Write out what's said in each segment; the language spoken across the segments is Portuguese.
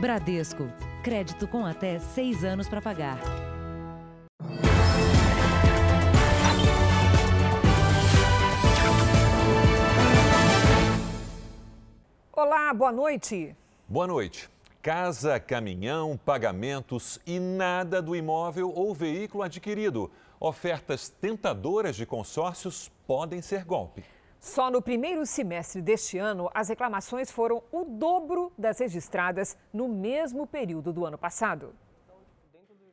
Bradesco. Crédito com até seis anos para pagar. Olá, boa noite. Boa noite. Casa, caminhão, pagamentos e nada do imóvel ou veículo adquirido. Ofertas tentadoras de consórcios podem ser golpe. Só no primeiro semestre deste ano, as reclamações foram o dobro das registradas no mesmo período do ano passado.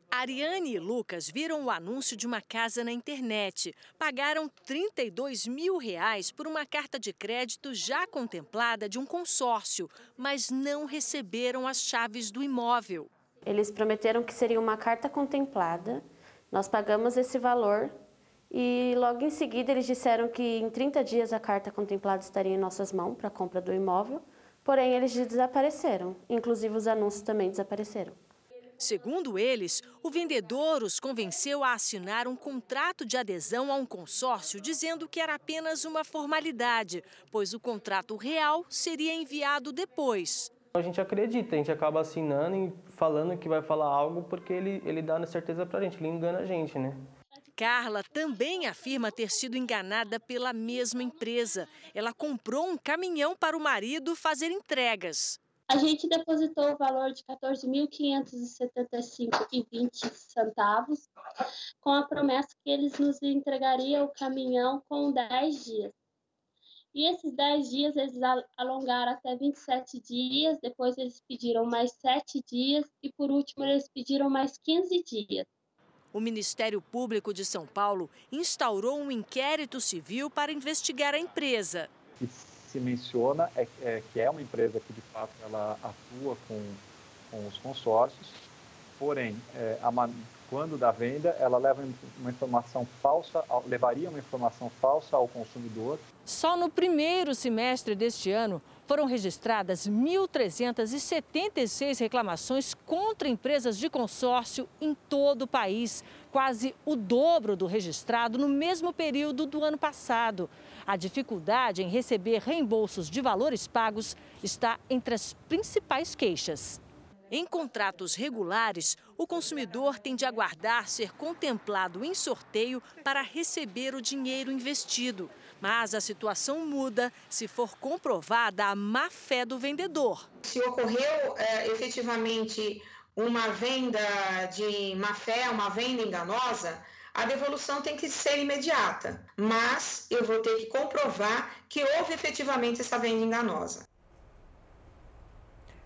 Ariane e Lucas viram o anúncio de uma casa na internet. Pagaram 32 mil reais por uma carta de crédito já contemplada de um consórcio, mas não receberam as chaves do imóvel. Eles prometeram que seria uma carta contemplada. Nós pagamos esse valor e logo em seguida eles disseram que em 30 dias a carta contemplada estaria em nossas mãos para a compra do imóvel. Porém, eles desapareceram. Inclusive os anúncios também desapareceram. Segundo eles, o vendedor os convenceu a assinar um contrato de adesão a um consórcio, dizendo que era apenas uma formalidade, pois o contrato real seria enviado depois. A gente acredita, a gente acaba assinando e falando que vai falar algo porque ele, ele dá certeza pra gente, ele engana a gente, né? Carla também afirma ter sido enganada pela mesma empresa. Ela comprou um caminhão para o marido fazer entregas. A gente depositou o valor de R$ 14.575,20 centavos, com a promessa que eles nos entregariam o caminhão com 10 dias. E esses 10 dias eles alongaram até 27 dias, depois eles pediram mais 7 dias e por último eles pediram mais 15 dias. O Ministério Público de São Paulo instaurou um inquérito civil para investigar a empresa se menciona é, é, que é uma empresa que de fato ela atua com, com os consórcios, porém, é, a, quando da venda, ela leva uma informação falsa, levaria uma informação falsa ao consumidor. Só no primeiro semestre deste ano foram registradas 1.376 reclamações contra empresas de consórcio em todo o país, quase o dobro do registrado no mesmo período do ano passado. A dificuldade em receber reembolsos de valores pagos está entre as principais queixas. Em contratos regulares, o consumidor tem de aguardar ser contemplado em sorteio para receber o dinheiro investido. Mas a situação muda se for comprovada a má fé do vendedor. Se ocorreu é, efetivamente uma venda de má fé, uma venda enganosa, a devolução tem que ser imediata, mas eu vou ter que comprovar que houve efetivamente essa venda enganosa.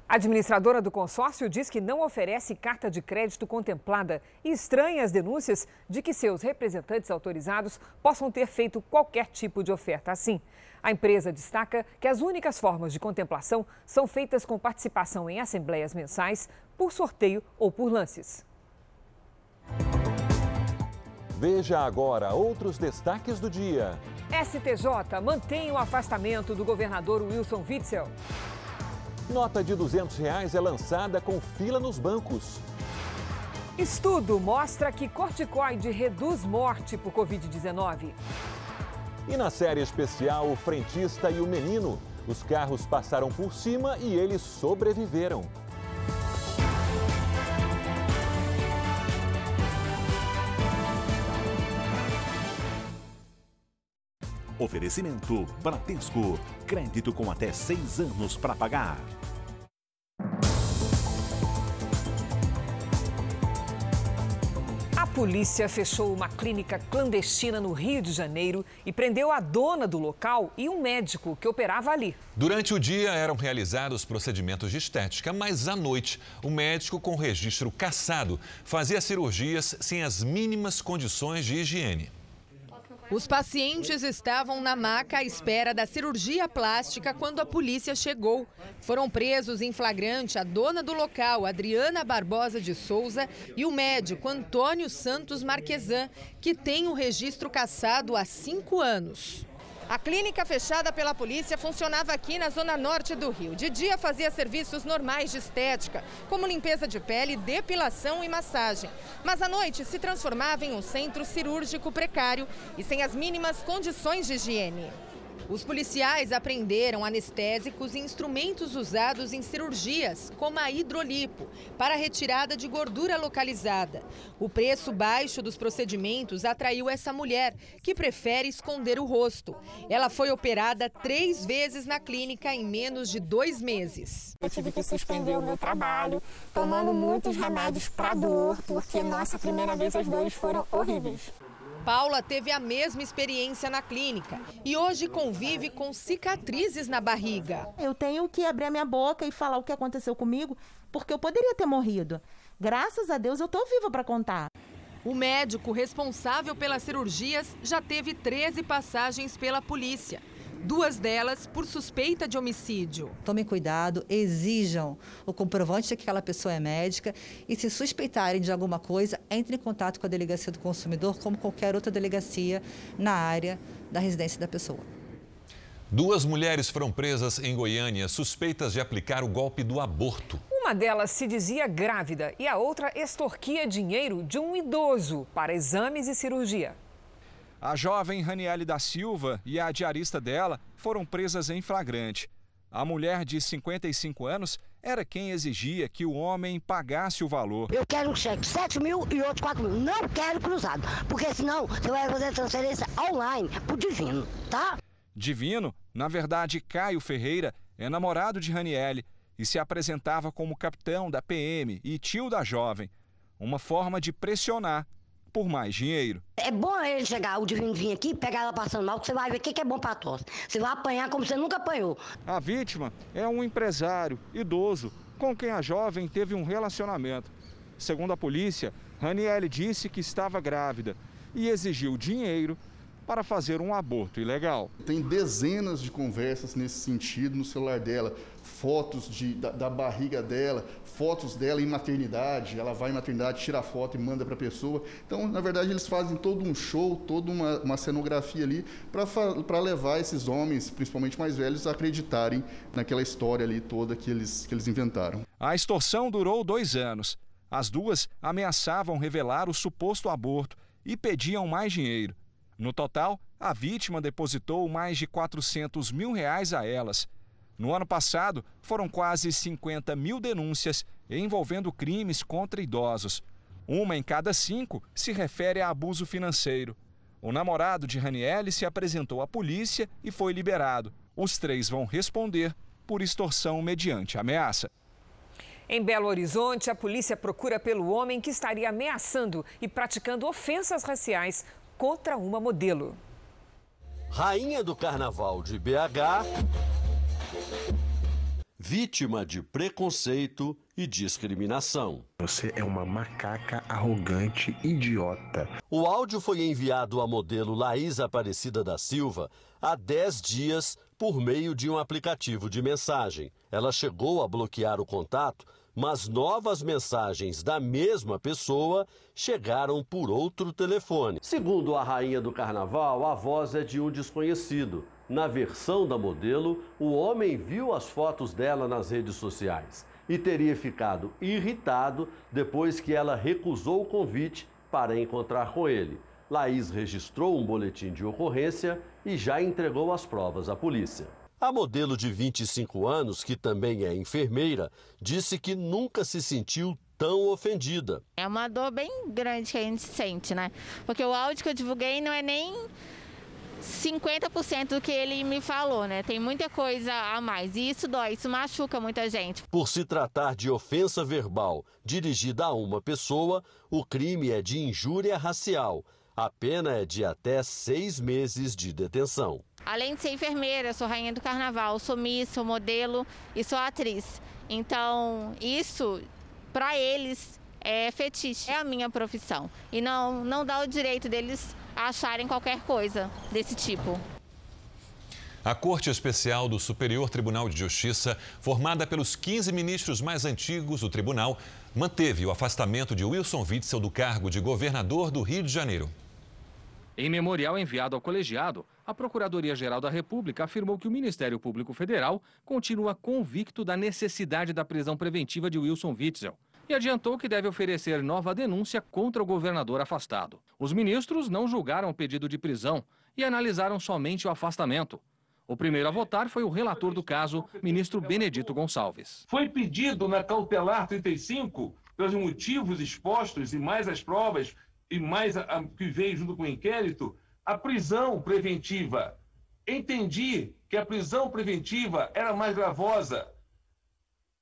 A administradora do consórcio diz que não oferece carta de crédito contemplada e estranha as denúncias de que seus representantes autorizados possam ter feito qualquer tipo de oferta assim. A empresa destaca que as únicas formas de contemplação são feitas com participação em assembleias mensais, por sorteio ou por lances. Veja agora outros destaques do dia. STJ mantém o afastamento do governador Wilson Witzel. Nota de 200 reais é lançada com fila nos bancos. Estudo mostra que corticoide reduz morte por Covid-19. E na série especial, o frentista e o menino. Os carros passaram por cima e eles sobreviveram. Oferecimento Bradesco. Crédito com até seis anos para pagar. Polícia fechou uma clínica clandestina no Rio de Janeiro e prendeu a dona do local e um médico que operava ali. Durante o dia eram realizados procedimentos de estética, mas à noite o médico com registro cassado fazia cirurgias sem as mínimas condições de higiene. Os pacientes estavam na maca à espera da cirurgia plástica quando a polícia chegou. Foram presos em flagrante a dona do local, Adriana Barbosa de Souza, e o médico Antônio Santos Marquesan, que tem o registro cassado há cinco anos. A clínica fechada pela polícia funcionava aqui na zona norte do Rio. De dia fazia serviços normais de estética, como limpeza de pele, depilação e massagem. Mas à noite se transformava em um centro cirúrgico precário e sem as mínimas condições de higiene. Os policiais apreenderam anestésicos e instrumentos usados em cirurgias, como a hidrolipo, para retirada de gordura localizada. O preço baixo dos procedimentos atraiu essa mulher, que prefere esconder o rosto. Ela foi operada três vezes na clínica em menos de dois meses. Eu tive que suspender o meu trabalho, tomando muitos remédios para dor, porque nossa primeira vez as dores foram horríveis. Paula teve a mesma experiência na clínica e hoje convive com cicatrizes na barriga. Eu tenho que abrir a minha boca e falar o que aconteceu comigo, porque eu poderia ter morrido. Graças a Deus eu estou viva para contar. O médico responsável pelas cirurgias já teve 13 passagens pela polícia duas delas por suspeita de homicídio. Tomem cuidado, exijam o comprovante de que aquela pessoa é médica e, se suspeitarem de alguma coisa, entrem em contato com a delegacia do consumidor, como qualquer outra delegacia na área da residência da pessoa. Duas mulheres foram presas em Goiânia suspeitas de aplicar o golpe do aborto. Uma delas se dizia grávida e a outra extorquia dinheiro de um idoso para exames e cirurgia. A jovem Raniele da Silva e a diarista dela foram presas em flagrante. A mulher de 55 anos era quem exigia que o homem pagasse o valor. Eu quero um cheque 7 mil e outro 4 mil. Não quero cruzado, porque senão você vai fazer transferência online pro Divino, tá? Divino, na verdade Caio Ferreira, é namorado de Raniele e se apresentava como capitão da PM e tio da jovem. Uma forma de pressionar por mais dinheiro. É bom ele chegar, o divino vir aqui, pegar ela passando mal, que você vai ver o que é bom para tosse. Você vai apanhar como você nunca apanhou. A vítima é um empresário idoso com quem a jovem teve um relacionamento. Segundo a polícia, Raniele disse que estava grávida e exigiu dinheiro para fazer um aborto ilegal. Tem dezenas de conversas nesse sentido no celular dela, fotos de, da, da, barriga dela, fotos dela em maternidade. Ela vai em maternidade, tira a foto e manda para a pessoa. Então, na verdade, eles fazem todo um show, toda uma, uma cenografia ali para levar esses homens, principalmente mais velhos, a acreditarem naquela história ali toda que eles, que eles inventaram. A extorsão durou dois anos. As duas ameaçavam revelar o suposto aborto e pediam mais dinheiro. No total, a vítima depositou mais de 400 mil reais a elas. No ano passado, foram quase 50 mil denúncias envolvendo crimes contra idosos. Uma em cada cinco se refere a abuso financeiro. O namorado de Raniele se apresentou à polícia e foi liberado. Os três vão responder por extorsão mediante ameaça. Em Belo Horizonte, a polícia procura pelo homem que estaria ameaçando e praticando ofensas raciais contra uma modelo. Rainha do Carnaval de BH, vítima de preconceito e discriminação. Você é uma macaca arrogante, idiota. O áudio foi enviado à modelo Laís Aparecida da Silva há 10 dias por meio de um aplicativo de mensagem. Ela chegou a bloquear o contato mas novas mensagens da mesma pessoa chegaram por outro telefone. Segundo a rainha do carnaval, a voz é de um desconhecido. Na versão da modelo, o homem viu as fotos dela nas redes sociais e teria ficado irritado depois que ela recusou o convite para encontrar com ele. Laís registrou um boletim de ocorrência e já entregou as provas à polícia. A modelo de 25 anos, que também é enfermeira, disse que nunca se sentiu tão ofendida. É uma dor bem grande que a gente sente, né? Porque o áudio que eu divulguei não é nem 50% do que ele me falou, né? Tem muita coisa a mais. E isso dói, isso machuca muita gente. Por se tratar de ofensa verbal dirigida a uma pessoa, o crime é de injúria racial. A pena é de até seis meses de detenção. Além de ser enfermeira, sou rainha do carnaval, sou miss, sou modelo e sou atriz. Então, isso, para eles, é fetiche, é a minha profissão. E não, não dá o direito deles acharem qualquer coisa desse tipo. A Corte Especial do Superior Tribunal de Justiça, formada pelos 15 ministros mais antigos do tribunal, manteve o afastamento de Wilson Witzel do cargo de governador do Rio de Janeiro. Em memorial enviado ao colegiado, a Procuradoria-Geral da República afirmou que o Ministério Público Federal continua convicto da necessidade da prisão preventiva de Wilson Witzel e adiantou que deve oferecer nova denúncia contra o governador afastado. Os ministros não julgaram o pedido de prisão e analisaram somente o afastamento. O primeiro a votar foi o relator do caso, ministro Benedito Gonçalves. Foi pedido na cautelar 35, pelos motivos expostos e mais as provas e mais a, a, que veio junto com o inquérito, a prisão preventiva. Entendi que a prisão preventiva era mais gravosa.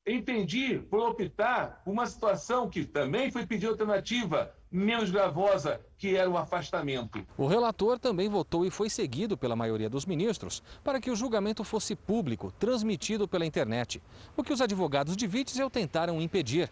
Entendi por optar por uma situação que também foi pedir alternativa, menos gravosa, que era o afastamento. O relator também votou e foi seguido pela maioria dos ministros para que o julgamento fosse público, transmitido pela internet, o que os advogados de Witzel tentaram impedir.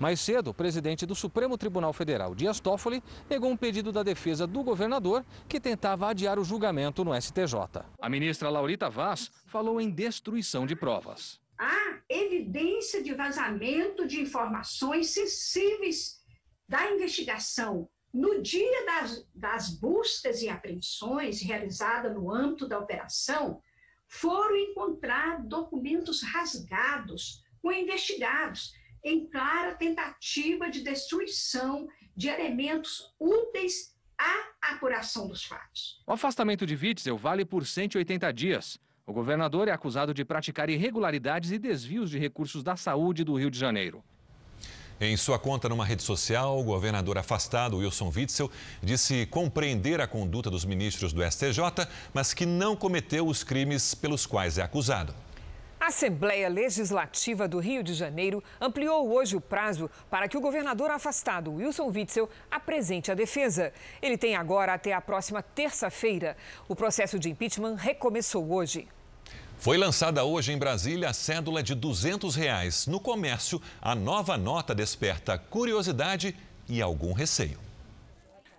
Mais cedo, o presidente do Supremo Tribunal Federal, Dias Toffoli, negou um pedido da defesa do governador que tentava adiar o julgamento no STJ. A ministra Laurita Vaz falou em destruição de provas. Há evidência de vazamento de informações sensíveis da investigação no dia das, das buscas e apreensões realizadas no âmbito da operação, foram encontrados documentos rasgados com investigados em clara tentativa de destruição de elementos úteis à apuração dos fatos. O afastamento de Witzel vale por 180 dias. O governador é acusado de praticar irregularidades e desvios de recursos da saúde do Rio de Janeiro. Em sua conta numa rede social, o governador afastado, Wilson Witzel, disse compreender a conduta dos ministros do STJ, mas que não cometeu os crimes pelos quais é acusado. Assembleia Legislativa do Rio de Janeiro ampliou hoje o prazo para que o governador afastado, Wilson Witzel, apresente a defesa. Ele tem agora até a próxima terça-feira. O processo de impeachment recomeçou hoje. Foi lançada hoje em Brasília a cédula de 200 reais. No comércio, a nova nota desperta curiosidade e algum receio.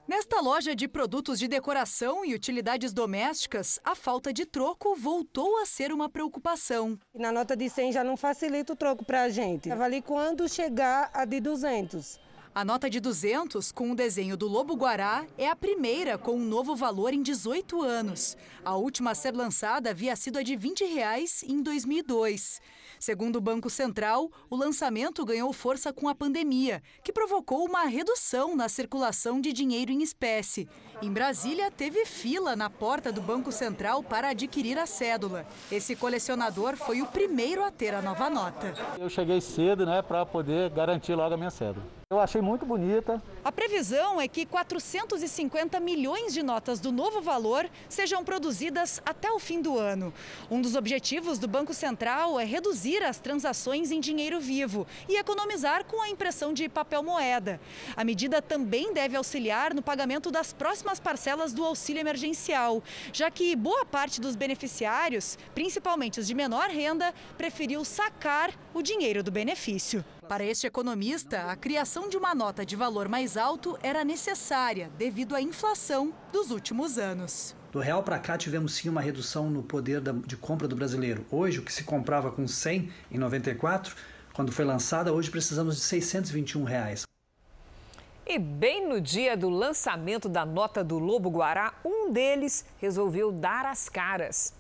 Nesta loja de produtos de decoração e utilidades domésticas, a falta de troco voltou a ser uma preocupação. Na nota de 100 já não facilita o troco para a gente. Vale quando chegar a de 200. A nota de 200, com o desenho do Lobo Guará, é a primeira com um novo valor em 18 anos. A última a ser lançada havia sido a de 20 reais em 2002. Segundo o Banco Central, o lançamento ganhou força com a pandemia, que provocou uma redução na circulação de dinheiro em espécie. Em Brasília, teve fila na porta do Banco Central para adquirir a cédula. Esse colecionador foi o primeiro a ter a nova nota. Eu cheguei cedo, né, para poder garantir logo a minha cédula. Eu achei muito bonita. A previsão é que 450 milhões de notas do novo valor sejam produzidas até o fim do ano. Um dos objetivos do Banco Central é reduzir as transações em dinheiro vivo e economizar com a impressão de papel moeda. A medida também deve auxiliar no pagamento das próximas parcelas do auxílio emergencial, já que boa parte dos beneficiários, principalmente os de menor renda, preferiu sacar o dinheiro do benefício. Para este economista, a criação de uma nota de valor mais alto era necessária devido à inflação dos últimos anos. Do real para cá tivemos sim uma redução no poder de compra do brasileiro. Hoje, o que se comprava com 100 em 94, quando foi lançada, hoje precisamos de 621 reais. E bem no dia do lançamento da nota do Lobo Guará, um deles resolveu dar as caras.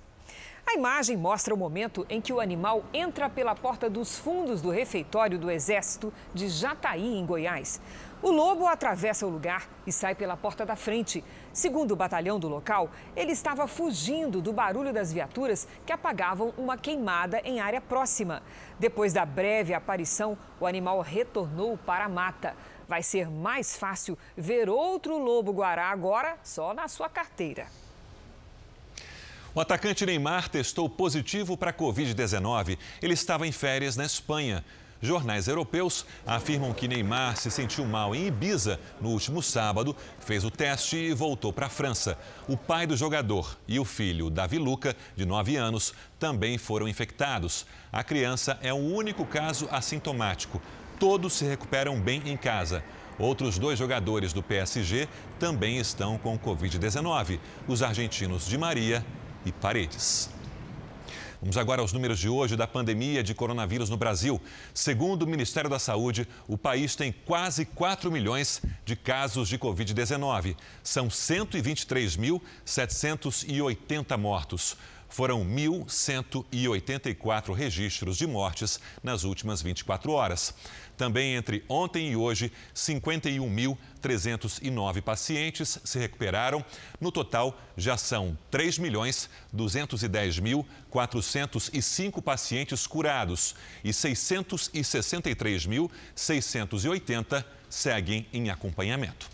A imagem mostra o momento em que o animal entra pela porta dos fundos do refeitório do Exército de Jataí, em Goiás. O lobo atravessa o lugar e sai pela porta da frente. Segundo o batalhão do local, ele estava fugindo do barulho das viaturas que apagavam uma queimada em área próxima. Depois da breve aparição, o animal retornou para a mata. Vai ser mais fácil ver outro lobo-guará agora só na sua carteira. O atacante Neymar testou positivo para a Covid-19. Ele estava em férias na Espanha. Jornais europeus afirmam que Neymar se sentiu mal em Ibiza no último sábado, fez o teste e voltou para a França. O pai do jogador e o filho, Davi Luca, de 9 anos, também foram infectados. A criança é o único caso assintomático. Todos se recuperam bem em casa. Outros dois jogadores do PSG também estão com Covid-19, os argentinos de Maria e Paredes. Vamos agora aos números de hoje da pandemia de coronavírus no Brasil. Segundo o Ministério da Saúde, o país tem quase 4 milhões de casos de Covid-19. São 123.780 mortos. Foram 1.184 registros de mortes nas últimas 24 horas. Também entre ontem e hoje, 51.309 pacientes se recuperaram. No total, já são 3.210.405 pacientes curados e 663.680 seguem em acompanhamento.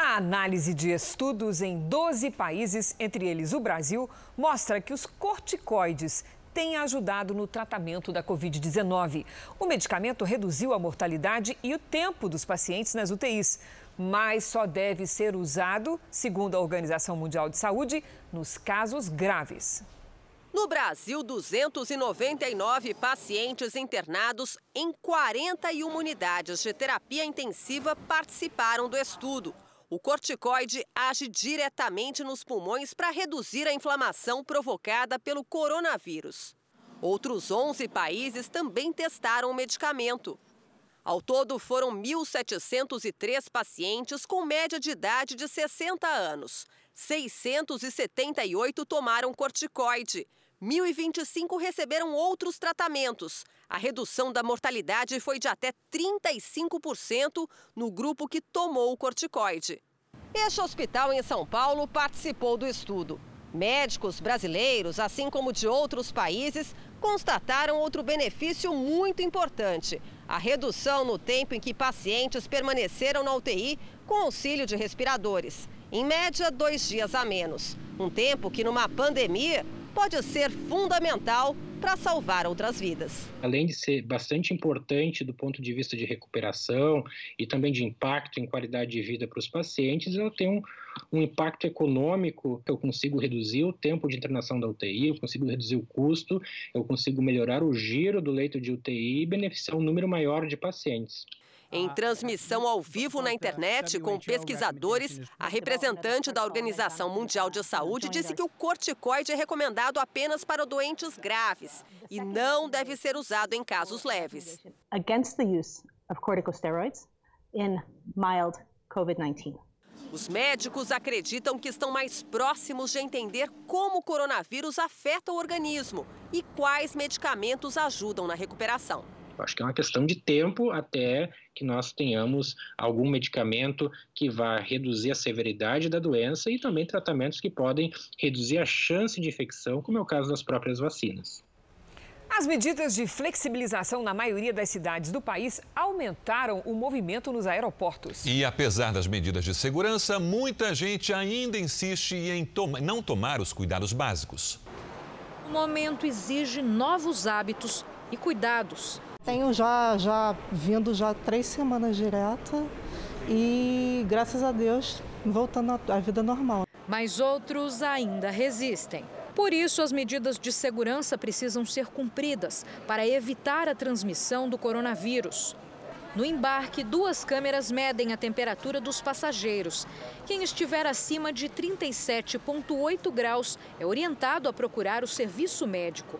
A análise de estudos em 12 países, entre eles o Brasil, mostra que os corticoides têm ajudado no tratamento da Covid-19. O medicamento reduziu a mortalidade e o tempo dos pacientes nas UTIs, mas só deve ser usado, segundo a Organização Mundial de Saúde, nos casos graves. No Brasil, 299 pacientes internados em 41 unidades de terapia intensiva participaram do estudo. O corticoide age diretamente nos pulmões para reduzir a inflamação provocada pelo coronavírus. Outros 11 países também testaram o medicamento. Ao todo, foram 1.703 pacientes com média de idade de 60 anos. 678 tomaram corticoide. 1.025 receberam outros tratamentos. A redução da mortalidade foi de até 35% no grupo que tomou o corticoide. Este hospital em São Paulo participou do estudo. Médicos brasileiros, assim como de outros países, constataram outro benefício muito importante: a redução no tempo em que pacientes permaneceram na UTI com auxílio de respiradores. Em média, dois dias a menos. Um tempo que, numa pandemia, pode ser fundamental para salvar outras vidas. Além de ser bastante importante do ponto de vista de recuperação e também de impacto em qualidade de vida para os pacientes, ela tem um, um impacto econômico. Eu consigo reduzir o tempo de internação da UTI, eu consigo reduzir o custo, eu consigo melhorar o giro do leito de UTI e beneficiar um número maior de pacientes. Em transmissão ao vivo na internet com pesquisadores, a representante da Organização Mundial de Saúde disse que o corticoide é recomendado apenas para doentes graves e não deve ser usado em casos leves. Against the use of corticosteroids in mild COVID-19. Os médicos acreditam que estão mais próximos de entender como o coronavírus afeta o organismo e quais medicamentos ajudam na recuperação. Acho que é uma questão de tempo até que nós tenhamos algum medicamento que vá reduzir a severidade da doença e também tratamentos que podem reduzir a chance de infecção, como é o caso das próprias vacinas. As medidas de flexibilização na maioria das cidades do país aumentaram o movimento nos aeroportos. E apesar das medidas de segurança, muita gente ainda insiste em tom não tomar os cuidados básicos. O momento exige novos hábitos e cuidados. Tenho já, já vindo já três semanas direto e graças a Deus voltando à vida normal. Mas outros ainda resistem. Por isso, as medidas de segurança precisam ser cumpridas para evitar a transmissão do coronavírus. No embarque, duas câmeras medem a temperatura dos passageiros. Quem estiver acima de 37,8 graus é orientado a procurar o serviço médico.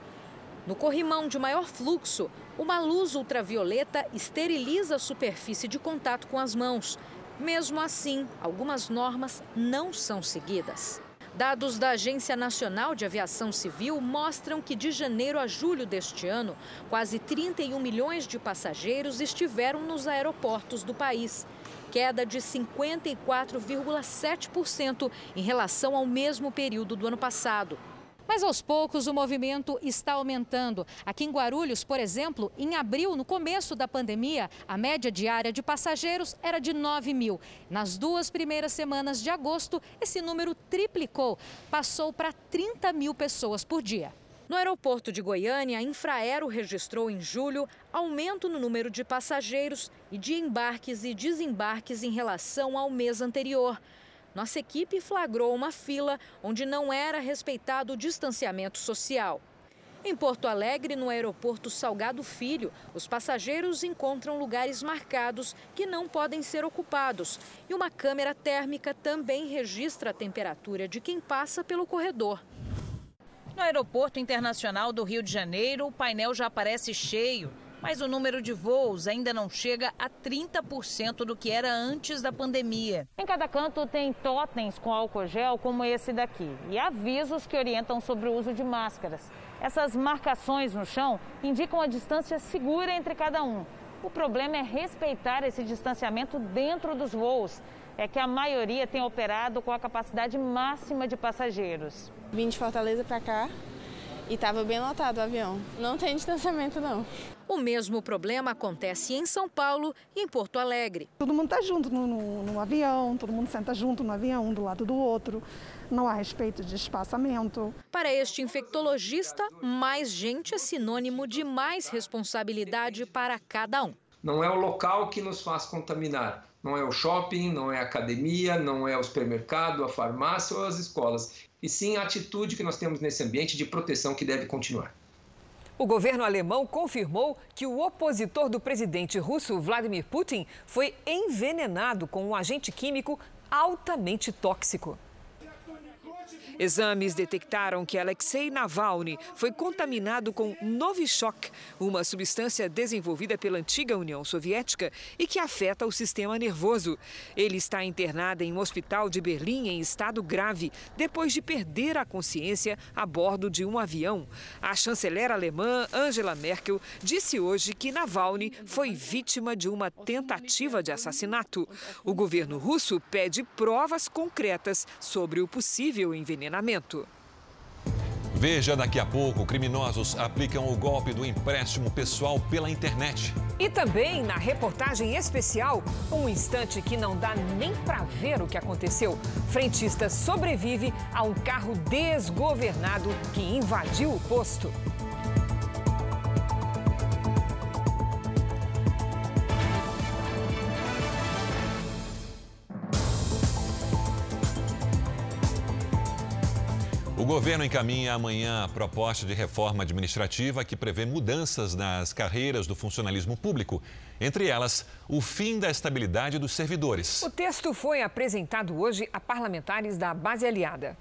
No corrimão de maior fluxo, uma luz ultravioleta esteriliza a superfície de contato com as mãos. Mesmo assim, algumas normas não são seguidas. Dados da Agência Nacional de Aviação Civil mostram que de janeiro a julho deste ano, quase 31 milhões de passageiros estiveram nos aeroportos do país, queda de 54,7% em relação ao mesmo período do ano passado. Mas aos poucos o movimento está aumentando. Aqui em Guarulhos, por exemplo, em abril, no começo da pandemia, a média diária de passageiros era de 9 mil. Nas duas primeiras semanas de agosto, esse número triplicou, passou para 30 mil pessoas por dia. No aeroporto de Goiânia, a Infraero registrou em julho aumento no número de passageiros e de embarques e desembarques em relação ao mês anterior. Nossa equipe flagrou uma fila onde não era respeitado o distanciamento social. Em Porto Alegre, no aeroporto Salgado Filho, os passageiros encontram lugares marcados que não podem ser ocupados e uma câmera térmica também registra a temperatura de quem passa pelo corredor. No Aeroporto Internacional do Rio de Janeiro, o painel já aparece cheio. Mas o número de voos ainda não chega a 30% do que era antes da pandemia. Em cada canto tem totens com álcool gel, como esse daqui, e avisos que orientam sobre o uso de máscaras. Essas marcações no chão indicam a distância segura entre cada um. O problema é respeitar esse distanciamento dentro dos voos. É que a maioria tem operado com a capacidade máxima de passageiros. Vim de Fortaleza para cá e estava bem lotado o avião. Não tem distanciamento, não. O mesmo problema acontece em São Paulo e em Porto Alegre. Todo mundo está junto no, no, no, avião, todo mundo senta junto no avião, um do lado do outro. Não há respeito de espaçamento. Para este infectologista, mais gente é sinônimo de mais responsabilidade para cada um. Não é o local que nos faz contaminar. Não é o shopping, não é a academia, não é o supermercado, a farmácia ou as escolas. E sim a atitude que nós temos nesse ambiente de proteção que deve continuar. O governo alemão confirmou que o opositor do presidente russo Vladimir Putin foi envenenado com um agente químico altamente tóxico. Exames detectaram que Alexei Navalny foi contaminado com Novichok, uma substância desenvolvida pela antiga União Soviética e que afeta o sistema nervoso. Ele está internado em um hospital de Berlim em estado grave, depois de perder a consciência a bordo de um avião. A chanceler alemã Angela Merkel disse hoje que Navalny foi vítima de uma tentativa de assassinato. O governo russo pede provas concretas sobre o possível envenenamento envenenamento. Veja daqui a pouco: criminosos aplicam o golpe do empréstimo pessoal pela internet. E também na reportagem especial, um instante que não dá nem para ver o que aconteceu. Frentista sobrevive a um carro desgovernado que invadiu o posto. Governo encaminha amanhã a proposta de reforma administrativa que prevê mudanças nas carreiras do funcionalismo público. Entre elas, o fim da estabilidade dos servidores. O texto foi apresentado hoje a parlamentares da base aliada.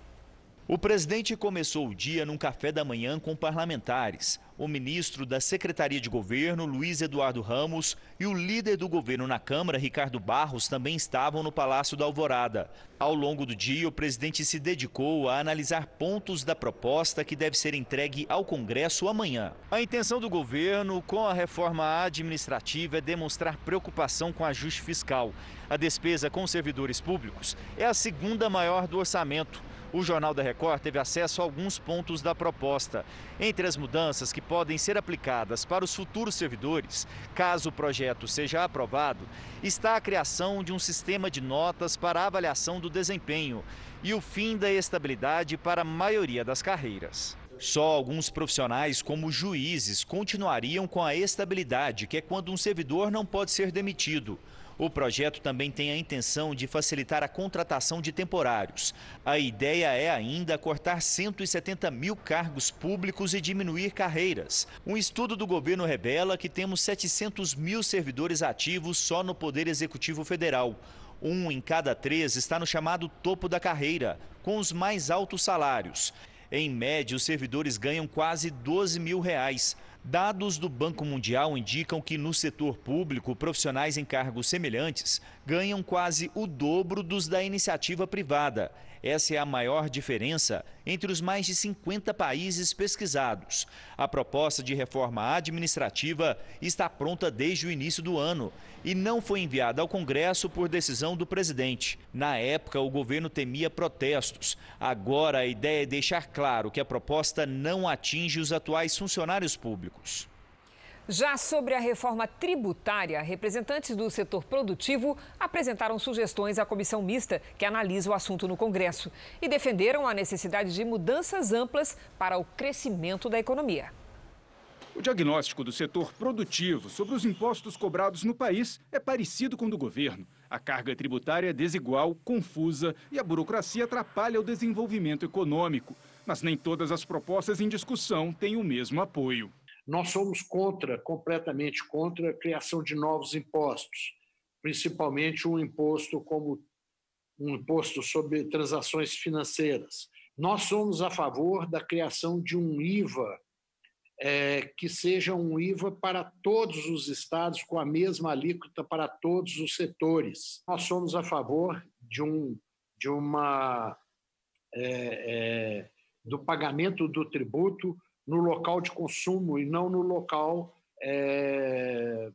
O presidente começou o dia num café da manhã com parlamentares. O ministro da Secretaria de Governo, Luiz Eduardo Ramos, e o líder do governo na Câmara, Ricardo Barros, também estavam no Palácio da Alvorada. Ao longo do dia, o presidente se dedicou a analisar pontos da proposta que deve ser entregue ao Congresso amanhã. A intenção do governo com a reforma administrativa é demonstrar preocupação com ajuste fiscal. A despesa com servidores públicos é a segunda maior do orçamento. O Jornal da Record teve acesso a alguns pontos da proposta. Entre as mudanças que podem ser aplicadas para os futuros servidores, caso o projeto seja aprovado, está a criação de um sistema de notas para avaliação do desempenho e o fim da estabilidade para a maioria das carreiras. Só alguns profissionais, como juízes, continuariam com a estabilidade, que é quando um servidor não pode ser demitido. O projeto também tem a intenção de facilitar a contratação de temporários. A ideia é ainda cortar 170 mil cargos públicos e diminuir carreiras. Um estudo do governo revela que temos 700 mil servidores ativos só no Poder Executivo Federal. Um em cada três está no chamado topo da carreira, com os mais altos salários. Em média, os servidores ganham quase 12 mil reais. Dados do Banco Mundial indicam que no setor público, profissionais em cargos semelhantes ganham quase o dobro dos da iniciativa privada. Essa é a maior diferença entre os mais de 50 países pesquisados. A proposta de reforma administrativa está pronta desde o início do ano e não foi enviada ao Congresso por decisão do presidente. Na época, o governo temia protestos. Agora, a ideia é deixar claro que a proposta não atinge os atuais funcionários públicos. Já sobre a reforma tributária, representantes do setor produtivo apresentaram sugestões à comissão mista que analisa o assunto no Congresso e defenderam a necessidade de mudanças amplas para o crescimento da economia. O diagnóstico do setor produtivo sobre os impostos cobrados no país é parecido com o do governo. A carga tributária é desigual, confusa e a burocracia atrapalha o desenvolvimento econômico. Mas nem todas as propostas em discussão têm o mesmo apoio. Nós somos contra, completamente contra, a criação de novos impostos, principalmente um imposto como um imposto sobre transações financeiras. Nós somos a favor da criação de um IVA é, que seja um IVA para todos os estados, com a mesma alíquota para todos os setores. Nós somos a favor de, um, de uma. É, é, do pagamento do tributo no local de consumo e não no local é,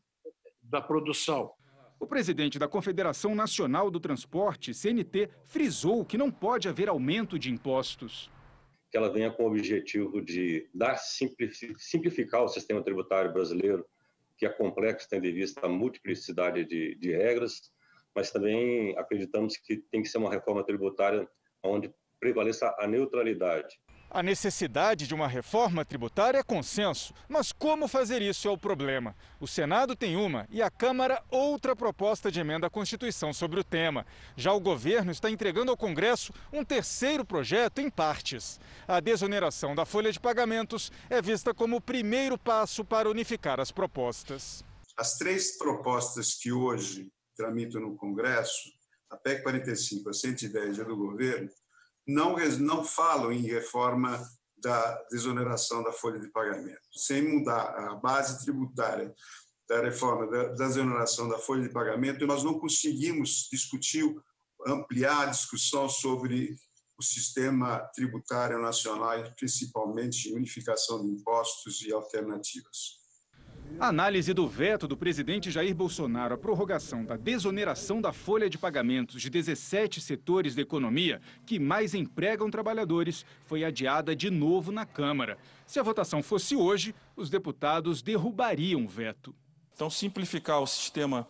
da produção. O presidente da Confederação Nacional do Transporte, CNT, frisou que não pode haver aumento de impostos que ela venha com o objetivo de dar simplificar o sistema tributário brasileiro, que é complexo tendo em vista a multiplicidade de, de regras, mas também acreditamos que tem que ser uma reforma tributária onde prevaleça a neutralidade. A necessidade de uma reforma tributária é consenso, mas como fazer isso é o problema. O Senado tem uma e a Câmara outra proposta de emenda à Constituição sobre o tema. Já o governo está entregando ao Congresso um terceiro projeto em partes. A desoneração da folha de pagamentos é vista como o primeiro passo para unificar as propostas. As três propostas que hoje tramitam no Congresso, a PEC 45, a 110 e a do governo, não, não falam em reforma da desoneração da folha de pagamento. Sem mudar a base tributária da reforma da, da desoneração da folha de pagamento, nós não conseguimos discutir, ampliar a discussão sobre o sistema tributário nacional, principalmente unificação de impostos e alternativas. A análise do veto do presidente Jair Bolsonaro à prorrogação da desoneração da folha de pagamentos de 17 setores da economia que mais empregam trabalhadores foi adiada de novo na Câmara. Se a votação fosse hoje, os deputados derrubariam o veto. Então, simplificar o sistema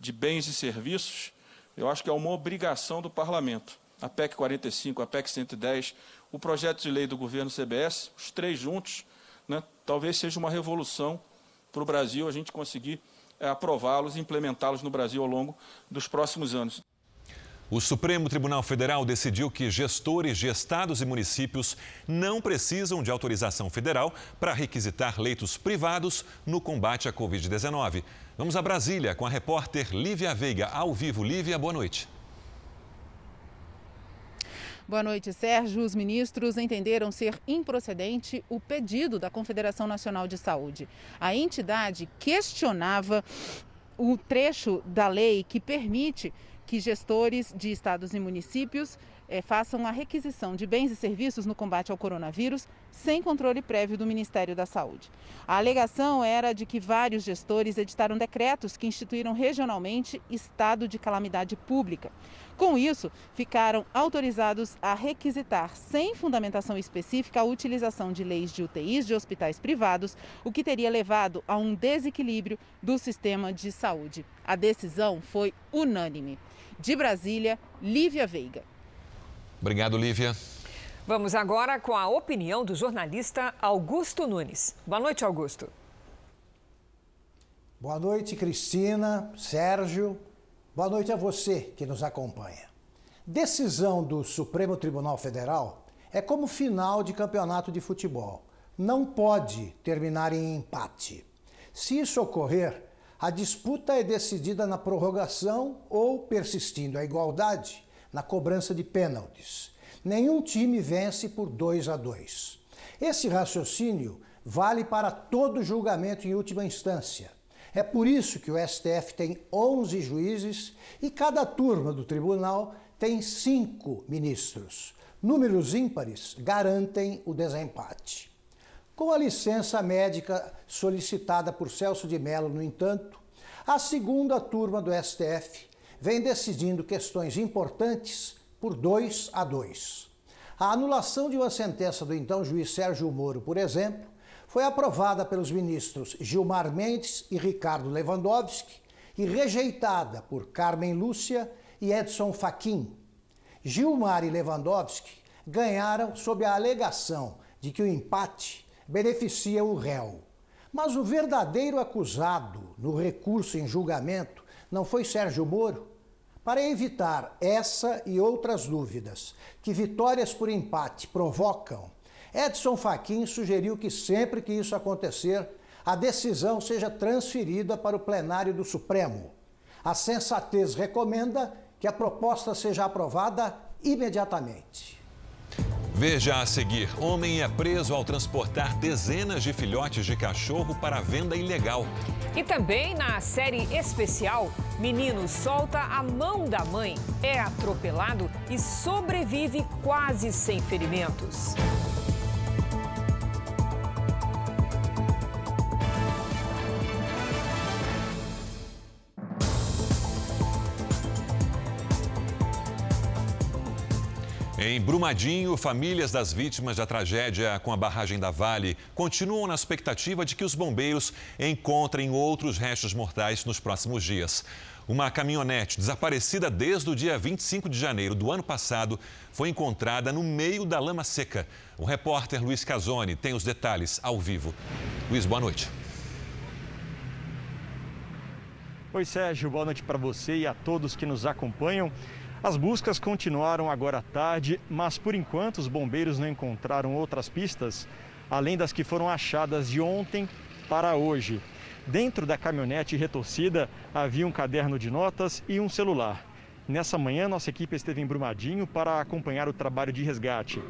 de bens e serviços, eu acho que é uma obrigação do parlamento. A PEC 45, a PEC 110, o projeto de lei do governo CBS, os três juntos, né, talvez seja uma revolução para o Brasil a gente conseguir é, aprová-los e implementá-los no Brasil ao longo dos próximos anos. O Supremo Tribunal Federal decidiu que gestores de estados e municípios não precisam de autorização federal para requisitar leitos privados no combate à Covid-19. Vamos a Brasília com a repórter Lívia Veiga. Ao vivo, Lívia, boa noite. Boa noite, Sérgio. Os ministros entenderam ser improcedente o pedido da Confederação Nacional de Saúde. A entidade questionava o trecho da lei que permite que gestores de estados e municípios é, façam a requisição de bens e serviços no combate ao coronavírus sem controle prévio do Ministério da Saúde. A alegação era de que vários gestores editaram decretos que instituíram regionalmente estado de calamidade pública. Com isso, ficaram autorizados a requisitar, sem fundamentação específica, a utilização de leis de UTIs de hospitais privados, o que teria levado a um desequilíbrio do sistema de saúde. A decisão foi unânime. De Brasília, Lívia Veiga. Obrigado, Lívia. Vamos agora com a opinião do jornalista Augusto Nunes. Boa noite, Augusto. Boa noite, Cristina, Sérgio. Boa noite a você que nos acompanha. Decisão do Supremo Tribunal Federal é como final de campeonato de futebol. Não pode terminar em empate. Se isso ocorrer, a disputa é decidida na prorrogação ou, persistindo a igualdade, na cobrança de pênaltis. Nenhum time vence por 2 a 2. Esse raciocínio vale para todo julgamento em última instância. É por isso que o STF tem 11 juízes e cada turma do tribunal tem cinco ministros. Números ímpares garantem o desempate. Com a licença médica solicitada por Celso de Mello, no entanto, a segunda turma do STF vem decidindo questões importantes por 2 a 2. A anulação de uma sentença do então juiz Sérgio Moro, por exemplo, foi aprovada pelos ministros Gilmar Mendes e Ricardo Lewandowski e rejeitada por Carmen Lúcia e Edson Fachin. Gilmar e Lewandowski ganharam sob a alegação de que o empate beneficia o réu. Mas o verdadeiro acusado no recurso em julgamento não foi Sérgio Moro, para evitar essa e outras dúvidas que vitórias por empate provocam, Edson Fachin sugeriu que sempre que isso acontecer, a decisão seja transferida para o plenário do Supremo. A sensatez recomenda que a proposta seja aprovada imediatamente. Veja a seguir: homem é preso ao transportar dezenas de filhotes de cachorro para venda ilegal. E também na série especial, menino solta a mão da mãe, é atropelado e sobrevive quase sem ferimentos. Em Brumadinho, famílias das vítimas da tragédia com a barragem da Vale continuam na expectativa de que os bombeiros encontrem outros restos mortais nos próximos dias. Uma caminhonete desaparecida desde o dia 25 de janeiro do ano passado foi encontrada no meio da lama seca. O repórter Luiz Casoni tem os detalhes ao vivo. Luiz, boa noite. Oi, Sérgio, boa noite para você e a todos que nos acompanham. As buscas continuaram agora à tarde, mas por enquanto os bombeiros não encontraram outras pistas, além das que foram achadas de ontem para hoje. Dentro da caminhonete retorcida havia um caderno de notas e um celular. Nessa manhã, nossa equipe esteve em Brumadinho para acompanhar o trabalho de resgate.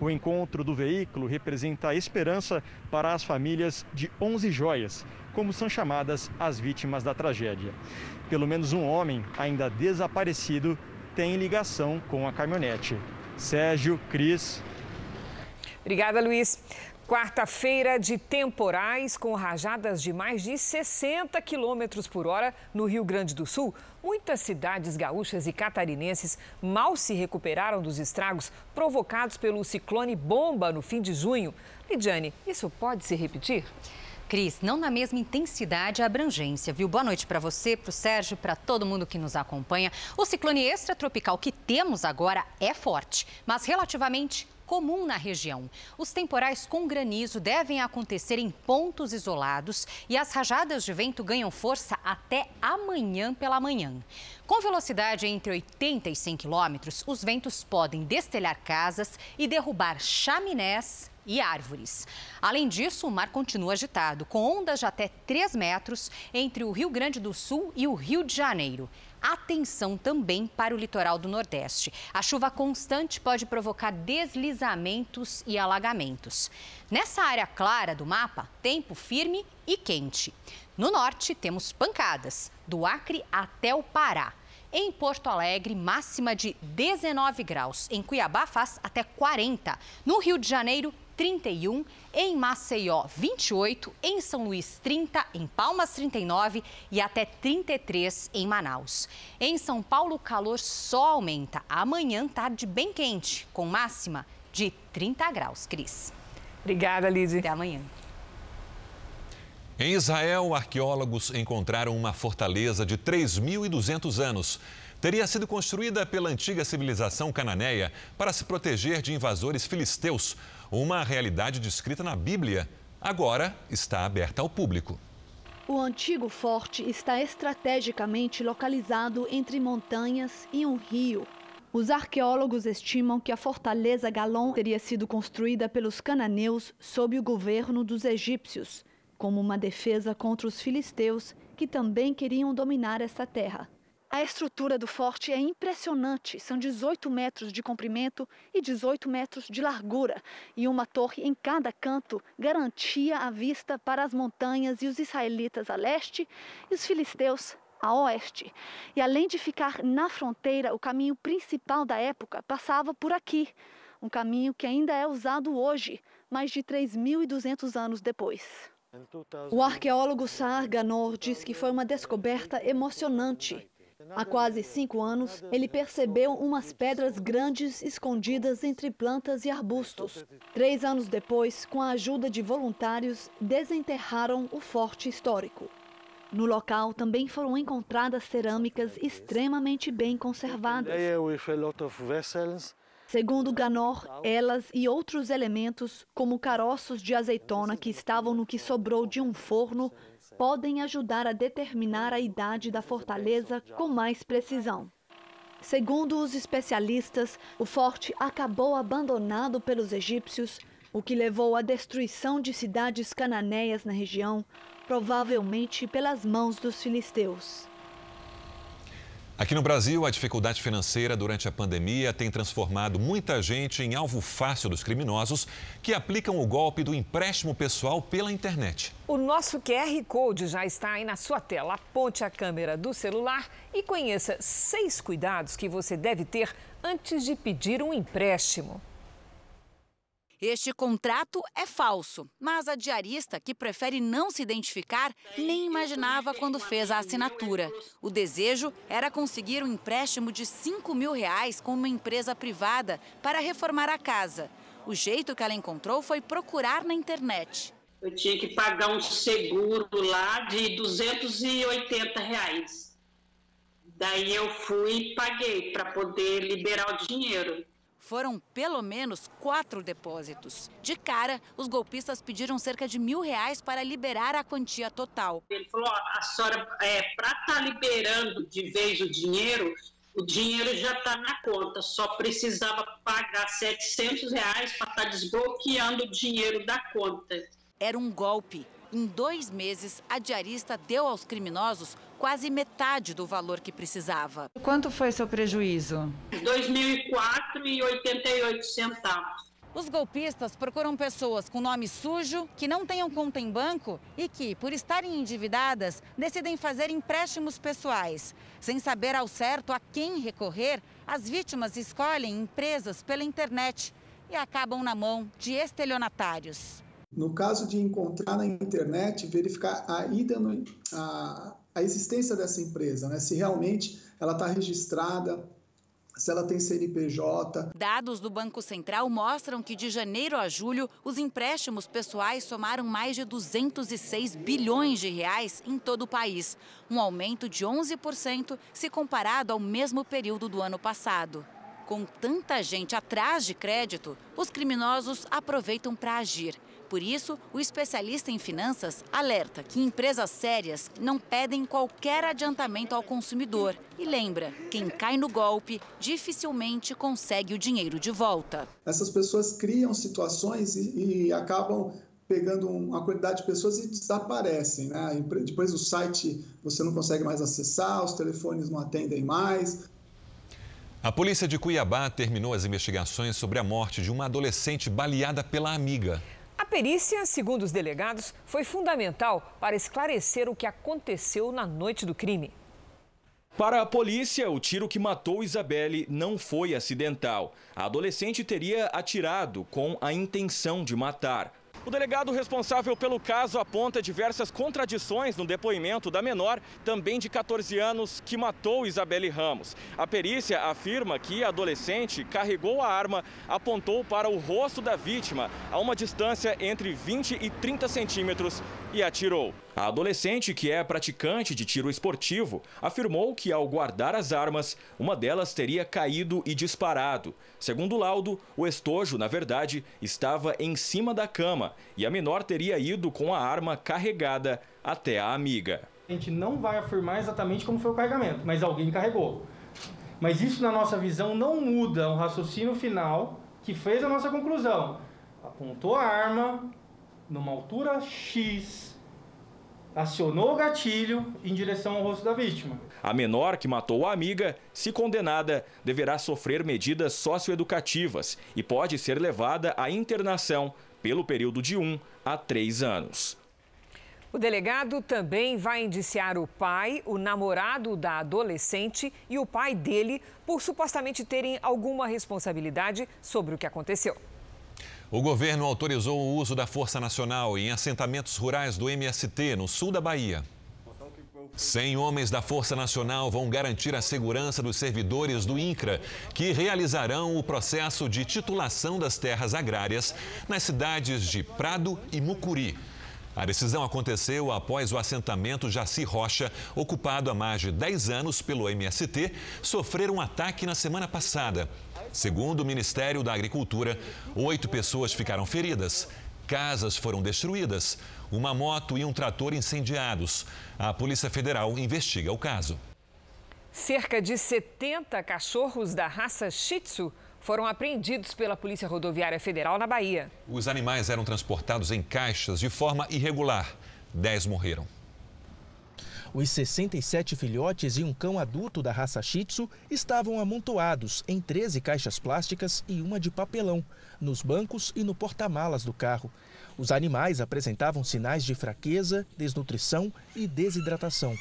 O encontro do veículo representa a esperança para as famílias de 11 joias, como são chamadas as vítimas da tragédia. Pelo menos um homem ainda desaparecido tem ligação com a caminhonete. Sérgio, Cris. Obrigada, Luiz. Quarta-feira de temporais com rajadas de mais de 60 quilômetros por hora no Rio Grande do Sul. Muitas cidades gaúchas e catarinenses mal se recuperaram dos estragos provocados pelo ciclone Bomba no fim de junho. Lidiane, isso pode se repetir? Cris, não na mesma intensidade e abrangência, viu? Boa noite para você, para o Sérgio, para todo mundo que nos acompanha. O ciclone extratropical que temos agora é forte, mas relativamente comum na região. Os temporais com granizo devem acontecer em pontos isolados e as rajadas de vento ganham força até amanhã pela manhã. Com velocidade entre 80 e 100 quilômetros, os ventos podem destelhar casas e derrubar chaminés e árvores. Além disso, o mar continua agitado, com ondas de até 3 metros entre o Rio Grande do Sul e o Rio de Janeiro. Atenção também para o litoral do Nordeste. A chuva constante pode provocar deslizamentos e alagamentos. Nessa área clara do mapa, tempo firme e quente. No norte, temos pancadas, do Acre até o Pará. Em Porto Alegre, máxima de 19 graus. Em Cuiabá, faz até 40. No Rio de Janeiro, 31, em Maceió 28, em São Luís 30, em Palmas 39 e até 33 em Manaus. Em São Paulo o calor só aumenta. Amanhã tarde bem quente, com máxima de 30 graus. Cris. Obrigada, Lidy. Até amanhã. Em Israel, arqueólogos encontraram uma fortaleza de 3.200 anos teria sido construída pela antiga civilização cananeia para se proteger de invasores filisteus, uma realidade descrita na Bíblia. Agora está aberta ao público. O antigo forte está estrategicamente localizado entre montanhas e um rio. Os arqueólogos estimam que a fortaleza Galon teria sido construída pelos cananeus sob o governo dos egípcios, como uma defesa contra os filisteus que também queriam dominar essa terra. A estrutura do forte é impressionante. São 18 metros de comprimento e 18 metros de largura. E uma torre em cada canto garantia a vista para as montanhas e os israelitas a leste e os filisteus a oeste. E além de ficar na fronteira, o caminho principal da época passava por aqui. Um caminho que ainda é usado hoje, mais de 3.200 anos depois. O arqueólogo Saar Ganor diz que foi uma descoberta emocionante. Há quase cinco anos, ele percebeu umas pedras grandes escondidas entre plantas e arbustos. Três anos depois, com a ajuda de voluntários, desenterraram o forte histórico. No local também foram encontradas cerâmicas extremamente bem conservadas. Segundo Ganor, elas e outros elementos, como caroços de azeitona que estavam no que sobrou de um forno, podem ajudar a determinar a idade da fortaleza com mais precisão. Segundo os especialistas, o forte acabou abandonado pelos egípcios, o que levou à destruição de cidades cananeias na região, provavelmente pelas mãos dos filisteus. Aqui no Brasil, a dificuldade financeira durante a pandemia tem transformado muita gente em alvo fácil dos criminosos que aplicam o golpe do empréstimo pessoal pela internet. O nosso QR Code já está aí na sua tela. Aponte a câmera do celular e conheça seis cuidados que você deve ter antes de pedir um empréstimo. Este contrato é falso, mas a diarista, que prefere não se identificar, nem imaginava quando fez a assinatura. O desejo era conseguir um empréstimo de 5 mil reais com uma empresa privada para reformar a casa. O jeito que ela encontrou foi procurar na internet. Eu tinha que pagar um seguro lá de 280 reais. Daí eu fui e paguei para poder liberar o dinheiro. Foram pelo menos quatro depósitos. De cara, os golpistas pediram cerca de mil reais para liberar a quantia total. Ele falou: a senhora, é, para estar tá liberando de vez o dinheiro, o dinheiro já está na conta, só precisava pagar 700 reais para estar tá desbloqueando o dinheiro da conta. Era um golpe. Em dois meses, a diarista deu aos criminosos quase metade do valor que precisava. Quanto foi seu prejuízo? 2.004 e 88 centavos. Os golpistas procuram pessoas com nome sujo, que não tenham conta em banco e que, por estarem endividadas, decidem fazer empréstimos pessoais. Sem saber ao certo a quem recorrer, as vítimas escolhem empresas pela internet e acabam na mão de estelionatários. No caso de encontrar na internet, verificar a, ida no, a, a existência dessa empresa, né? se realmente ela está registrada, se ela tem CNPJ. Dados do Banco Central mostram que de janeiro a julho, os empréstimos pessoais somaram mais de 206 bilhões de reais em todo o país, um aumento de 11% se comparado ao mesmo período do ano passado. Com tanta gente atrás de crédito, os criminosos aproveitam para agir. Por isso, o especialista em finanças alerta que empresas sérias não pedem qualquer adiantamento ao consumidor. E lembra: quem cai no golpe dificilmente consegue o dinheiro de volta. Essas pessoas criam situações e, e acabam pegando uma quantidade de pessoas e desaparecem. Né? Depois o site você não consegue mais acessar, os telefones não atendem mais. A polícia de Cuiabá terminou as investigações sobre a morte de uma adolescente baleada pela amiga. A perícia, segundo os delegados, foi fundamental para esclarecer o que aconteceu na noite do crime. Para a polícia, o tiro que matou Isabelle não foi acidental. A adolescente teria atirado com a intenção de matar. O delegado responsável pelo caso aponta diversas contradições no depoimento da menor, também de 14 anos, que matou Isabelle Ramos. A perícia afirma que a adolescente carregou a arma, apontou para o rosto da vítima a uma distância entre 20 e 30 centímetros e atirou. A adolescente, que é praticante de tiro esportivo, afirmou que ao guardar as armas, uma delas teria caído e disparado. Segundo o laudo, o estojo, na verdade, estava em cima da cama e a menor teria ido com a arma carregada até a amiga. A gente não vai afirmar exatamente como foi o carregamento, mas alguém carregou. Mas isso, na nossa visão, não muda o raciocínio final que fez a nossa conclusão. Apontou a arma numa altura X acionou o gatilho em direção ao rosto da vítima. A menor que matou a amiga, se condenada, deverá sofrer medidas socioeducativas e pode ser levada à internação pelo período de 1 a 3 anos. O delegado também vai indiciar o pai, o namorado da adolescente e o pai dele por supostamente terem alguma responsabilidade sobre o que aconteceu. O governo autorizou o uso da Força Nacional em assentamentos rurais do MST, no sul da Bahia. 100 homens da Força Nacional vão garantir a segurança dos servidores do INCRA, que realizarão o processo de titulação das terras agrárias nas cidades de Prado e Mucuri. A decisão aconteceu após o assentamento Jaci Rocha, ocupado há mais de 10 anos pelo MST, sofrer um ataque na semana passada. Segundo o Ministério da Agricultura, oito pessoas ficaram feridas, casas foram destruídas, uma moto e um trator incendiados. A Polícia Federal investiga o caso. Cerca de 70 cachorros da raça Shih Tzu foram apreendidos pela Polícia Rodoviária Federal na Bahia. Os animais eram transportados em caixas de forma irregular. Dez morreram. Os 67 filhotes e um cão adulto da raça Shih Tzu estavam amontoados em 13 caixas plásticas e uma de papelão, nos bancos e no porta-malas do carro. Os animais apresentavam sinais de fraqueza, desnutrição e desidratação.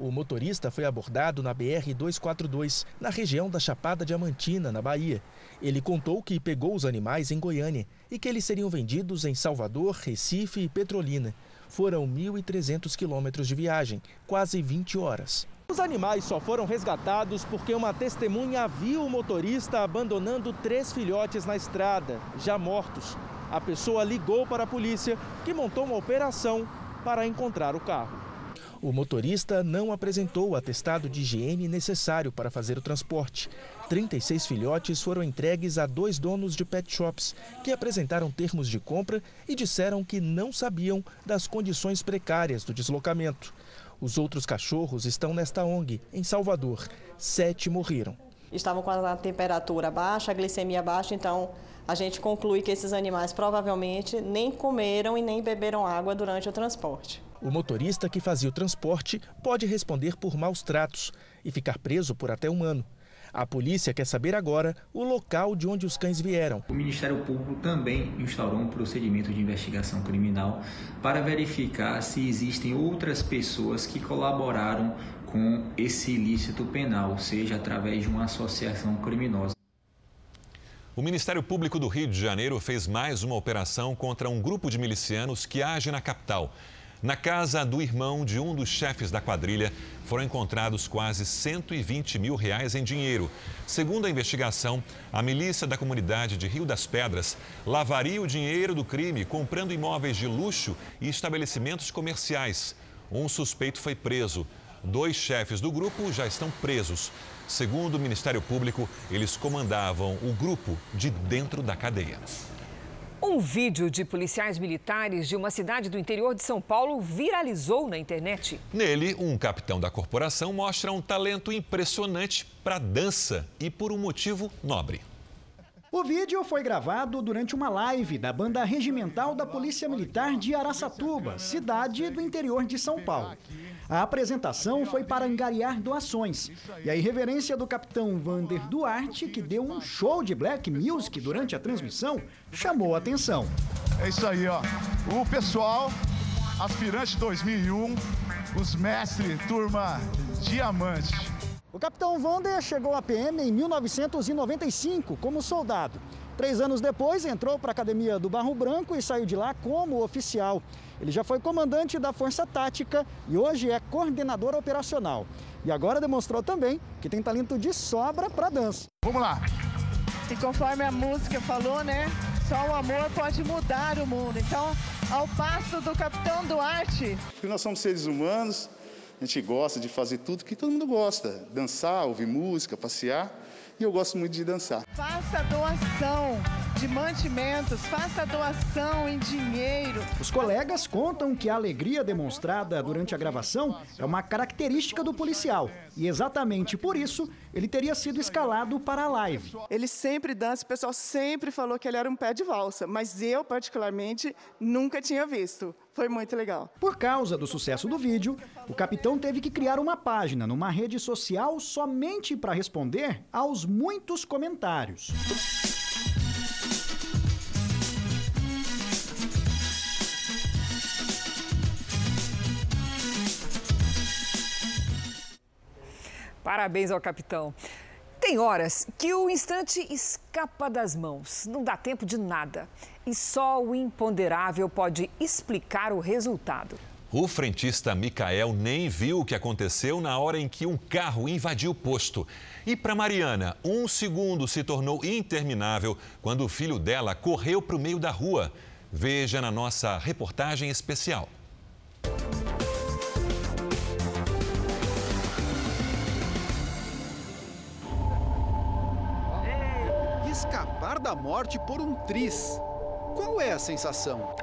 O motorista foi abordado na BR-242, na região da Chapada Diamantina, na Bahia. Ele contou que pegou os animais em Goiânia e que eles seriam vendidos em Salvador, Recife e Petrolina. Foram 1.300 quilômetros de viagem, quase 20 horas. Os animais só foram resgatados porque uma testemunha viu o motorista abandonando três filhotes na estrada, já mortos. A pessoa ligou para a polícia, que montou uma operação para encontrar o carro. O motorista não apresentou o atestado de higiene necessário para fazer o transporte. 36 filhotes foram entregues a dois donos de pet shops, que apresentaram termos de compra e disseram que não sabiam das condições precárias do deslocamento. Os outros cachorros estão nesta ONG, em Salvador. Sete morreram. Estavam com a temperatura baixa, a glicemia baixa, então a gente conclui que esses animais provavelmente nem comeram e nem beberam água durante o transporte. O motorista que fazia o transporte pode responder por maus tratos e ficar preso por até um ano. A polícia quer saber agora o local de onde os cães vieram. O Ministério Público também instaurou um procedimento de investigação criminal para verificar se existem outras pessoas que colaboraram com esse ilícito penal, seja através de uma associação criminosa. O Ministério Público do Rio de Janeiro fez mais uma operação contra um grupo de milicianos que age na capital. Na casa do irmão de um dos chefes da quadrilha, foram encontrados quase 120 mil reais em dinheiro. Segundo a investigação, a milícia da comunidade de Rio das Pedras lavaria o dinheiro do crime comprando imóveis de luxo e estabelecimentos comerciais. Um suspeito foi preso. Dois chefes do grupo já estão presos. Segundo o Ministério Público, eles comandavam o grupo de dentro da cadeia. Um vídeo de policiais militares de uma cidade do interior de São Paulo viralizou na internet. Nele, um capitão da corporação mostra um talento impressionante para dança e por um motivo nobre. O vídeo foi gravado durante uma live da banda regimental da Polícia Militar de Araçatuba, cidade do interior de São Paulo. A apresentação foi para angariar doações. E a irreverência do capitão Vander Duarte, que deu um show de black music durante a transmissão, chamou a atenção. É isso aí, ó. O pessoal, aspirante 2001, os mestres, turma diamante. O capitão Vander chegou à PM em 1995 como soldado. Três anos depois, entrou para a Academia do Barro Branco e saiu de lá como oficial. Ele já foi comandante da Força Tática e hoje é coordenador operacional. E agora demonstrou também que tem talento de sobra para dança. Vamos lá! E conforme a música falou, né? Só o amor pode mudar o mundo. Então, ao passo do Capitão Duarte. Porque nós somos seres humanos, a gente gosta de fazer tudo que todo mundo gosta: dançar, ouvir música, passear. E eu gosto muito de dançar. Faça doação de mantimentos, faça doação em dinheiro. Os colegas contam que a alegria demonstrada durante a gravação é uma característica do policial. E exatamente por isso ele teria sido escalado para a live. Ele sempre dança, o pessoal sempre falou que ele era um pé de valsa, mas eu, particularmente, nunca tinha visto. Foi muito legal. Por causa do sucesso do vídeo, o capitão teve que criar uma página numa rede social somente para responder aos muitos comentários. Parabéns ao capitão. Tem horas que o instante escapa das mãos, não dá tempo de nada. E só o imponderável pode explicar o resultado. O frentista Micael nem viu o que aconteceu na hora em que um carro invadiu o posto. E para Mariana, um segundo se tornou interminável quando o filho dela correu para o meio da rua. Veja na nossa reportagem especial. Escapar da morte por um tris. Qual é a sensação?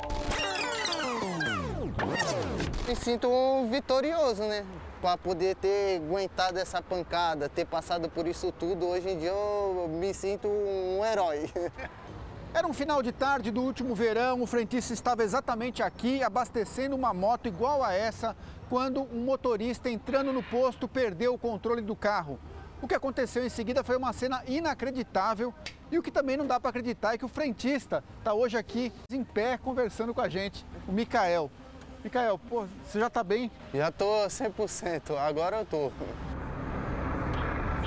Me sinto um vitorioso, né? Para poder ter aguentado essa pancada, ter passado por isso tudo, hoje em dia eu me sinto um herói. Era um final de tarde do último verão, o frentista estava exatamente aqui abastecendo uma moto igual a essa, quando um motorista entrando no posto perdeu o controle do carro. O que aconteceu em seguida foi uma cena inacreditável e o que também não dá para acreditar é que o frentista está hoje aqui em pé conversando com a gente, o Mikael. Mikael, pô, você já está bem? Já tô 100%, agora eu tô.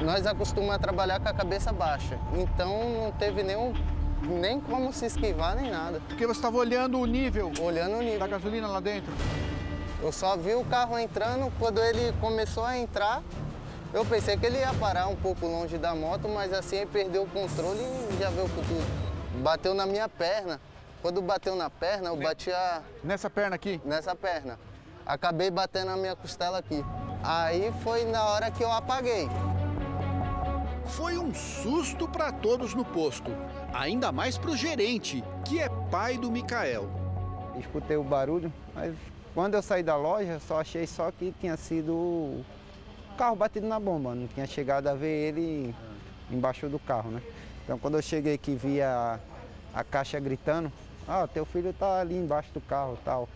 Nós acostumamos a trabalhar com a cabeça baixa, então não teve nenhum, nem como se esquivar nem nada. Porque você estava olhando o nível? Olhando o nível. Da gasolina lá dentro? Eu só vi o carro entrando, quando ele começou a entrar, eu pensei que ele ia parar um pouco longe da moto, mas assim ele perdeu o controle e já veio com tudo. Bateu na minha perna. Quando bateu na perna, eu bati a... Nessa perna aqui? Nessa perna. Acabei batendo na minha costela aqui. Aí foi na hora que eu apaguei. Foi um susto para todos no posto, ainda mais para o gerente, que é pai do Mikael. Escutei o barulho, mas quando eu saí da loja, só achei só que tinha sido carro batido na bomba, não tinha chegado a ver ele embaixo do carro, né? Então quando eu cheguei aqui vi a, a caixa gritando, ah, teu filho tá ali embaixo do carro tal.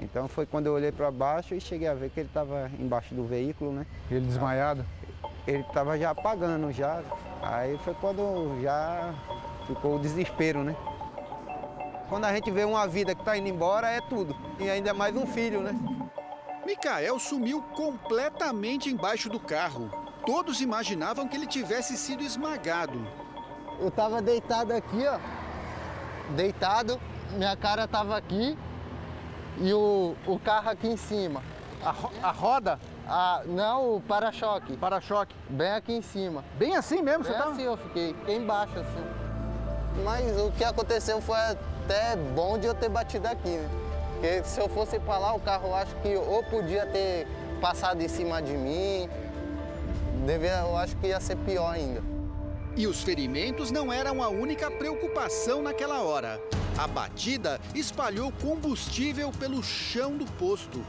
Então foi quando eu olhei para baixo e cheguei a ver que ele estava embaixo do veículo, né? Ele desmaiado? Ele estava já apagando já. Aí foi quando já ficou o desespero, né? Quando a gente vê uma vida que está indo embora, é tudo. E ainda mais um filho, né? Micael sumiu completamente embaixo do carro. Todos imaginavam que ele tivesse sido esmagado. Eu estava deitado aqui, ó. Deitado, minha cara estava aqui e o, o carro aqui em cima. A, a roda? Ah, não, o para-choque. Para-choque. Bem aqui em cima. Bem assim mesmo, Bem você tá? assim eu fiquei, fiquei embaixo assim. Mas o que aconteceu foi até bom de eu ter batido aqui, né? Porque se eu fosse para lá, o carro acho que ou podia ter passado em cima de mim, devia, eu acho que ia ser pior ainda. E os ferimentos não eram a única preocupação naquela hora. A batida espalhou combustível pelo chão do posto.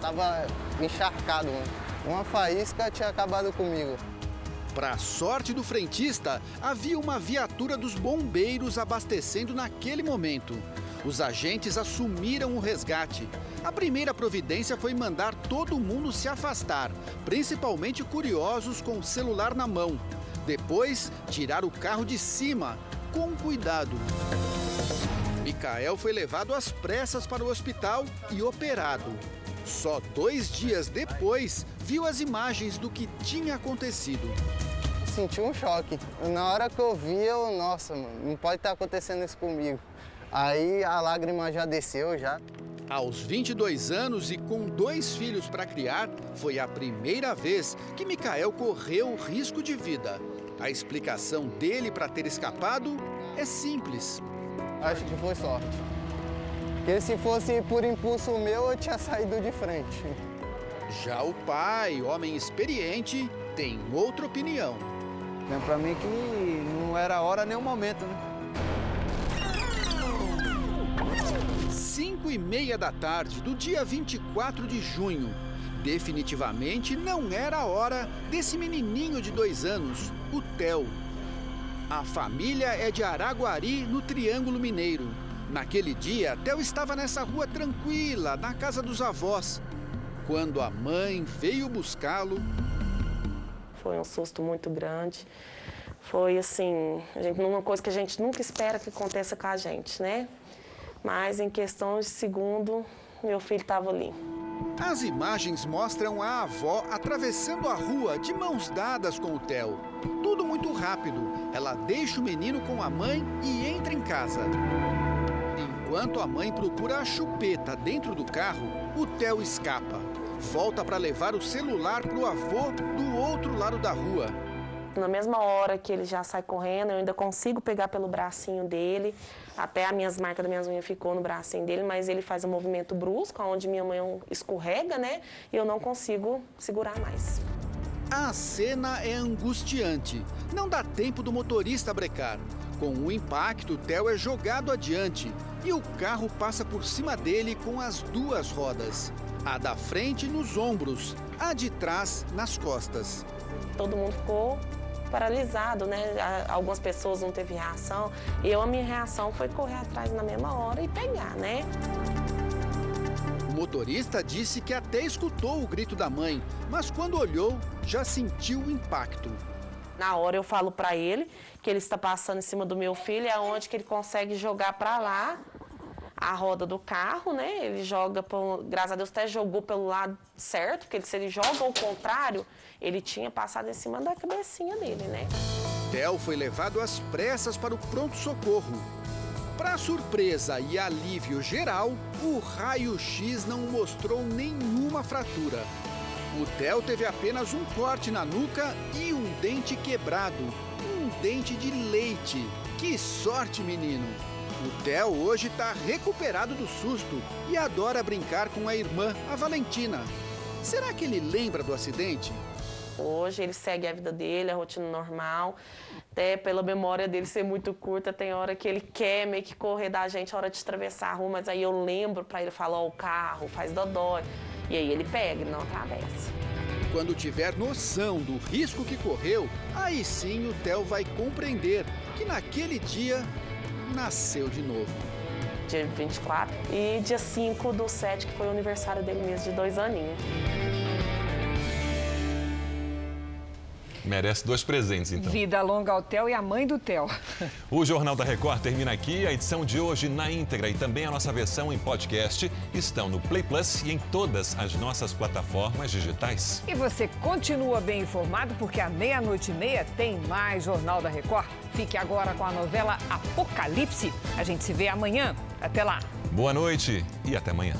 Tava encharcado, uma faísca tinha acabado comigo. Para sorte do frentista, havia uma viatura dos bombeiros abastecendo naquele momento. Os agentes assumiram o resgate. A primeira providência foi mandar todo mundo se afastar, principalmente curiosos com o celular na mão. Depois, tirar o carro de cima, com cuidado. Micael foi levado às pressas para o hospital e operado. Só dois dias depois, viu as imagens do que tinha acontecido. Senti um choque. Na hora que eu vi, eu, nossa, mano, não pode estar acontecendo isso comigo. Aí a lágrima já desceu já. Aos 22 anos e com dois filhos para criar, foi a primeira vez que Micael correu risco de vida. A explicação dele para ter escapado é simples. Acho que foi sorte. Porque se fosse por impulso meu, eu tinha saído de frente. Já o pai, homem experiente, tem outra opinião. Lembra para mim que não era a hora nem o momento, né? Cinco e meia da tarde do dia 24 de junho. Definitivamente não era a hora desse menininho de dois anos, o Theo. A família é de Araguari, no Triângulo Mineiro. Naquele dia, Theo estava nessa rua tranquila, na casa dos avós. Quando a mãe veio buscá-lo. Foi um susto muito grande. Foi assim, uma coisa que a gente nunca espera que aconteça com a gente, né? Mas em questão de segundo, meu filho estava ali. As imagens mostram a avó atravessando a rua de mãos dadas com o Theo. Tudo muito rápido. Ela deixa o menino com a mãe e entra em casa. Enquanto a mãe procura a chupeta dentro do carro, o Theo escapa. Volta para levar o celular para o avô do outro lado da rua. Na mesma hora que ele já sai correndo, eu ainda consigo pegar pelo bracinho dele. Até as minhas marcas das minhas unhas ficou no bracinho dele, mas ele faz um movimento brusco, onde minha mãe escorrega, né? E eu não consigo segurar mais. A cena é angustiante. Não dá tempo do motorista brecar. Com o impacto, Theo é jogado adiante e o carro passa por cima dele com as duas rodas. A da frente nos ombros, a de trás nas costas. Todo mundo ficou paralisado, né? Algumas pessoas não teve reação. Eu, a minha reação foi correr atrás na mesma hora e pegar, né? O motorista disse que até escutou o grito da mãe, mas quando olhou, já sentiu o impacto. Na hora eu falo para ele que ele está passando em cima do meu filho, é onde que ele consegue jogar para lá a roda do carro, né? Ele joga, por, graças a Deus, até jogou pelo lado certo, porque se ele joga ao contrário, ele tinha passado em cima da cabecinha dele, né? Theo foi levado às pressas para o pronto-socorro. Para surpresa e alívio geral, o raio-x não mostrou nenhuma fratura. O Theo teve apenas um corte na nuca e um dente quebrado. Um dente de leite. Que sorte, menino! O Theo hoje está recuperado do susto e adora brincar com a irmã, a Valentina. Será que ele lembra do acidente? Hoje ele segue a vida dele, a rotina normal. Até pela memória dele ser muito curta, tem hora que ele quer meio que correr da gente a hora de atravessar a rua, mas aí eu lembro para ele falar: Ó, oh, o carro faz dodói. E aí ele pega, ele não atravessa. Quando tiver noção do risco que correu, aí sim o Theo vai compreender que naquele dia nasceu de novo. Dia 24 e dia 5 do 7, que foi o aniversário dele mesmo, de dois aninhos. Merece dois presentes, então. Vida longa ao Theo e a mãe do Theo. O Jornal da Record termina aqui. A edição de hoje na íntegra e também a nossa versão em podcast estão no Play Plus e em todas as nossas plataformas digitais. E você continua bem informado porque à meia-noite e meia tem mais Jornal da Record. Fique agora com a novela Apocalipse. A gente se vê amanhã. Até lá. Boa noite e até amanhã.